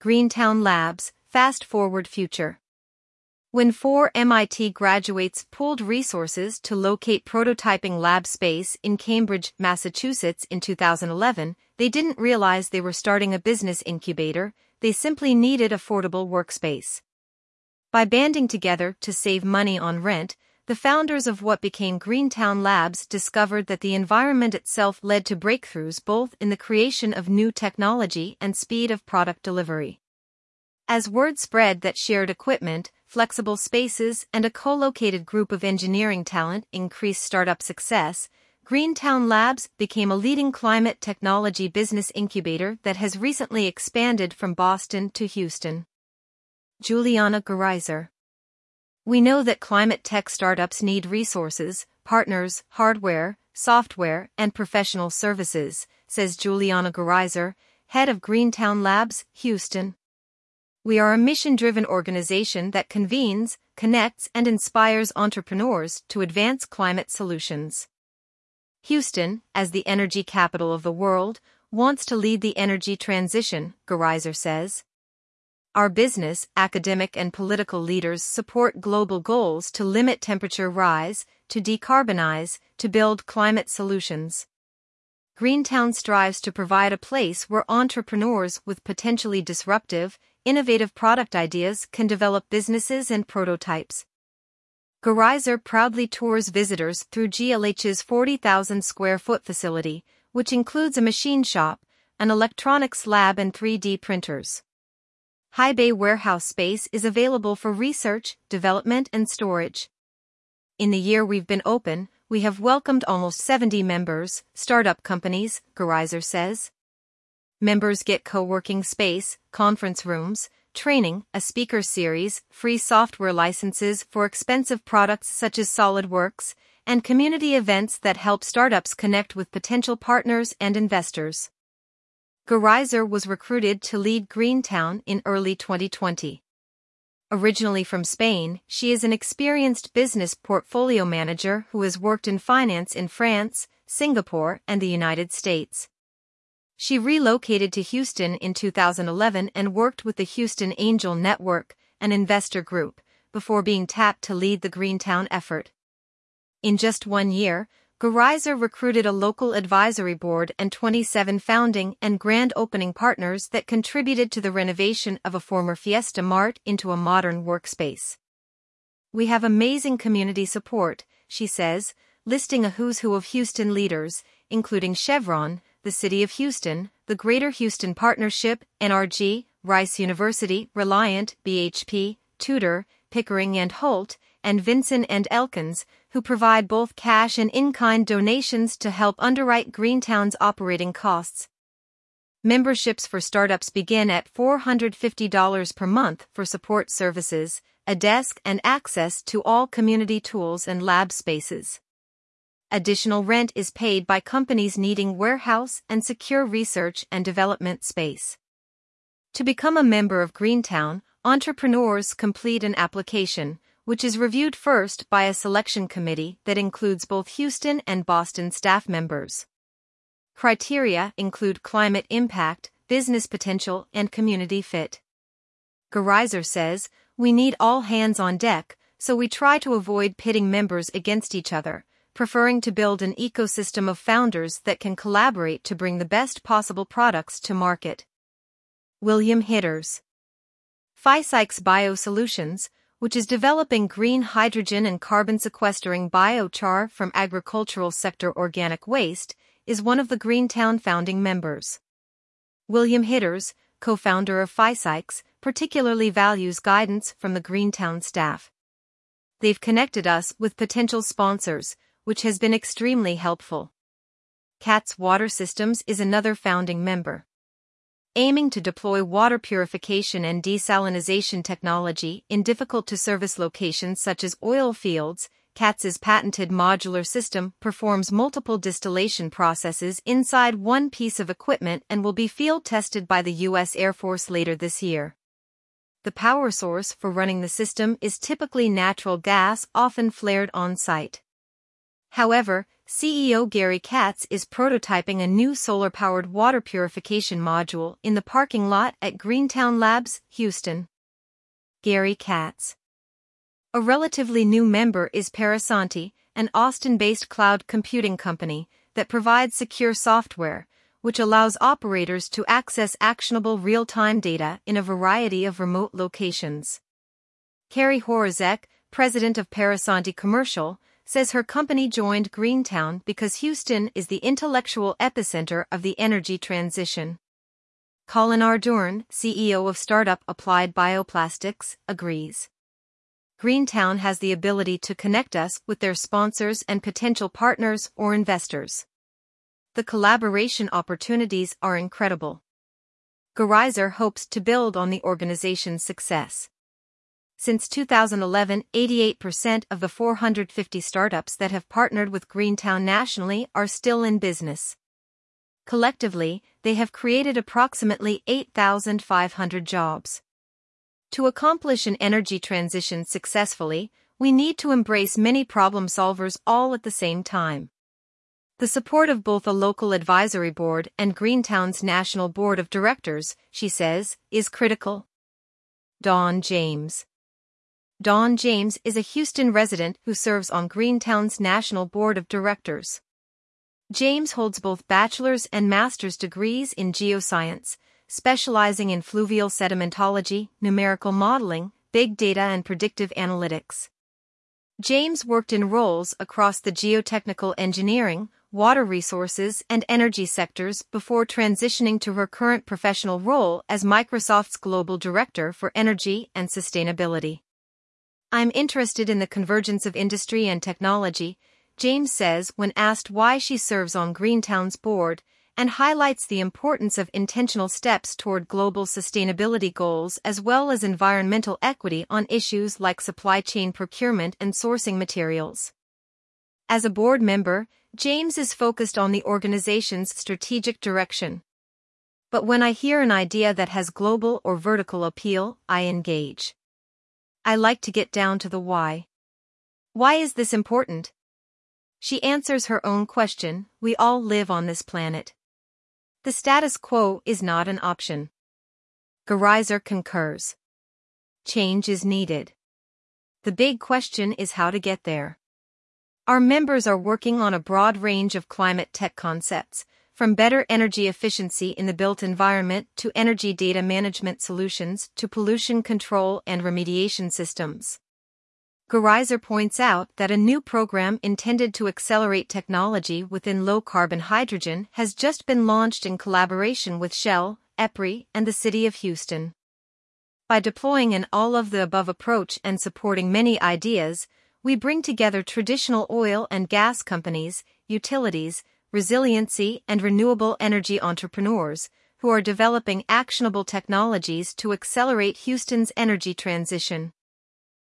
Greentown Labs, Fast Forward Future. When four MIT graduates pooled resources to locate prototyping lab space in Cambridge, Massachusetts in 2011, they didn't realize they were starting a business incubator, they simply needed affordable workspace. By banding together to save money on rent, the founders of what became Greentown Labs discovered that the environment itself led to breakthroughs both in the creation of new technology and speed of product delivery. As word spread that shared equipment, flexible spaces, and a co-located group of engineering talent increased startup success, Greentown Labs became a leading climate technology business incubator that has recently expanded from Boston to Houston. Juliana Garaizar we know that climate tech startups need resources, partners, hardware, software, and professional services, says Juliana Garaizar, head of Greentown Labs, Houston. We are a mission driven organization that convenes, connects, and inspires entrepreneurs to advance climate solutions. Houston, as the energy capital of the world, wants to lead the energy transition, Garaizar says. Our business, academic, and political leaders support global goals to limit temperature rise, to decarbonize, to build climate solutions. Greentown strives to provide a place where entrepreneurs with potentially disruptive, innovative product ideas can develop businesses and prototypes. Garaizar proudly tours visitors through GLH's 40,000 square foot facility, which includes a machine shop, an electronics lab, and 3D printers. High Bay warehouse space is available for research, development, and storage. In the year we've been open, we have welcomed almost 70 members, startup companies, Garaizar says. Members get co working space, conference rooms, training, a speaker series, free software licenses for expensive products such as SolidWorks, and community events that help startups connect with potential partners and investors. Garaizar was recruited to lead Greentown in early 2020. Originally from Spain, she is an experienced business portfolio manager who has worked in finance in France, Singapore, and the United States. She relocated to Houston in 2011 and worked with the Houston Angel Network, an investor group, before being tapped to lead the Greentown effort. In just one year, Garaizar recruited a local advisory board and 27 founding and grand opening partners that contributed to the renovation of a former Fiesta Mart into a modern workspace. We have amazing community support, she says, listing a who's who of Houston leaders, including Chevron, the City of Houston, the Greater Houston Partnership, NRG, Rice University, Reliant, BHP, Tudor, Pickering and Holt, and Vinson and Elkins, who provide both cash and in-kind donations to help underwrite Greentown's operating costs. Memberships for startups begin at $450 per month for support services, a desk, and access to all community tools and lab spaces. Additional rent is paid by companies needing warehouse and secure research and development space. To become a member of Greentown, entrepreneurs complete an application, which is reviewed first by a selection committee that includes both Houston and Boston staff members. Criteria include climate impact, business potential, and community fit. Garaizar says, We need all hands on deck, so we try to avoid pitting members against each other, preferring to build an ecosystem of founders that can collaborate to bring the best possible products to market. William Hitters Physikes Biosolutions, which is developing green hydrogen and carbon sequestering biochar from agricultural sector organic waste, is one of the Greentown founding members. William Hitters, co-founder of Physikes, particularly values guidance from the Greentown staff. They've connected us with potential sponsors, which has been extremely helpful. Katz Water Systems is another founding member aiming to deploy water purification and desalination technology in difficult to service locations such as oil fields. Katz's patented modular system performs multiple distillation processes inside one piece of equipment and will be field tested by the U.S. Air Force later this year. The power source for running the system is typically natural gas, often flared on site. However, CEO Gary Katz is prototyping a new solar powered water purification module in the parking lot at Greentown Labs, Houston. Gary Katz. A relatively new member is Parasanti, an Austin based cloud computing company that provides secure software, which allows operators to access actionable real time data in a variety of remote locations. Carrie Horazek, president of Parasanti Commercial, says her company joined Greentown because Houston is the intellectual epicenter of the energy transition. Colin Ardurn, CEO of startup Applied Bioplastics, agrees. Greentown has the ability to connect us with their sponsors and potential partners or investors. The collaboration opportunities are incredible. Garaizar hopes to build on the organization's success. Since 2011, 88% of the 450 startups that have partnered with Greentown nationally are still in business. Collectively, they have created approximately 8,500 jobs. To accomplish an energy transition successfully, we need to embrace many problem solvers all at the same time. The support of both a local advisory board and Greentown's national board of directors, she says, is critical. Dawn James Dawn James is a Houston resident who serves on Greentown's National Board of Directors. James holds both bachelor's and master's degrees in geoscience, specializing in fluvial sedimentology, numerical modeling, big data, and predictive analytics. James worked in roles across the geotechnical engineering, water resources, and energy sectors before transitioning to her current professional role as Microsoft's Global Director for Energy and Sustainability. I'm interested in the convergence of industry and technology, James says when asked why she serves on Greentown's board, and highlights the importance of intentional steps toward global sustainability goals as well as environmental equity on issues like supply chain procurement and sourcing materials. As a board member, James is focused on the organization's strategic direction. But when I hear an idea that has global or vertical appeal, I engage. I like to get down to the why. Why is this important? She answers her own question we all live on this planet. The status quo is not an option. Garaizar concurs. Change is needed. The big question is how to get there. Our members are working on a broad range of climate tech concepts, from better energy efficiency in the built environment to energy data management solutions to pollution control and remediation systems. Garaizar points out that a new program intended to accelerate technology within low carbon hydrogen has just been launched in collaboration with Shell, EPRI, and the City of Houston. By deploying an all of the above approach and supporting many ideas, we bring together traditional oil and gas companies, utilities, resiliency, and renewable energy entrepreneurs who are developing actionable technologies to accelerate Houston's energy transition.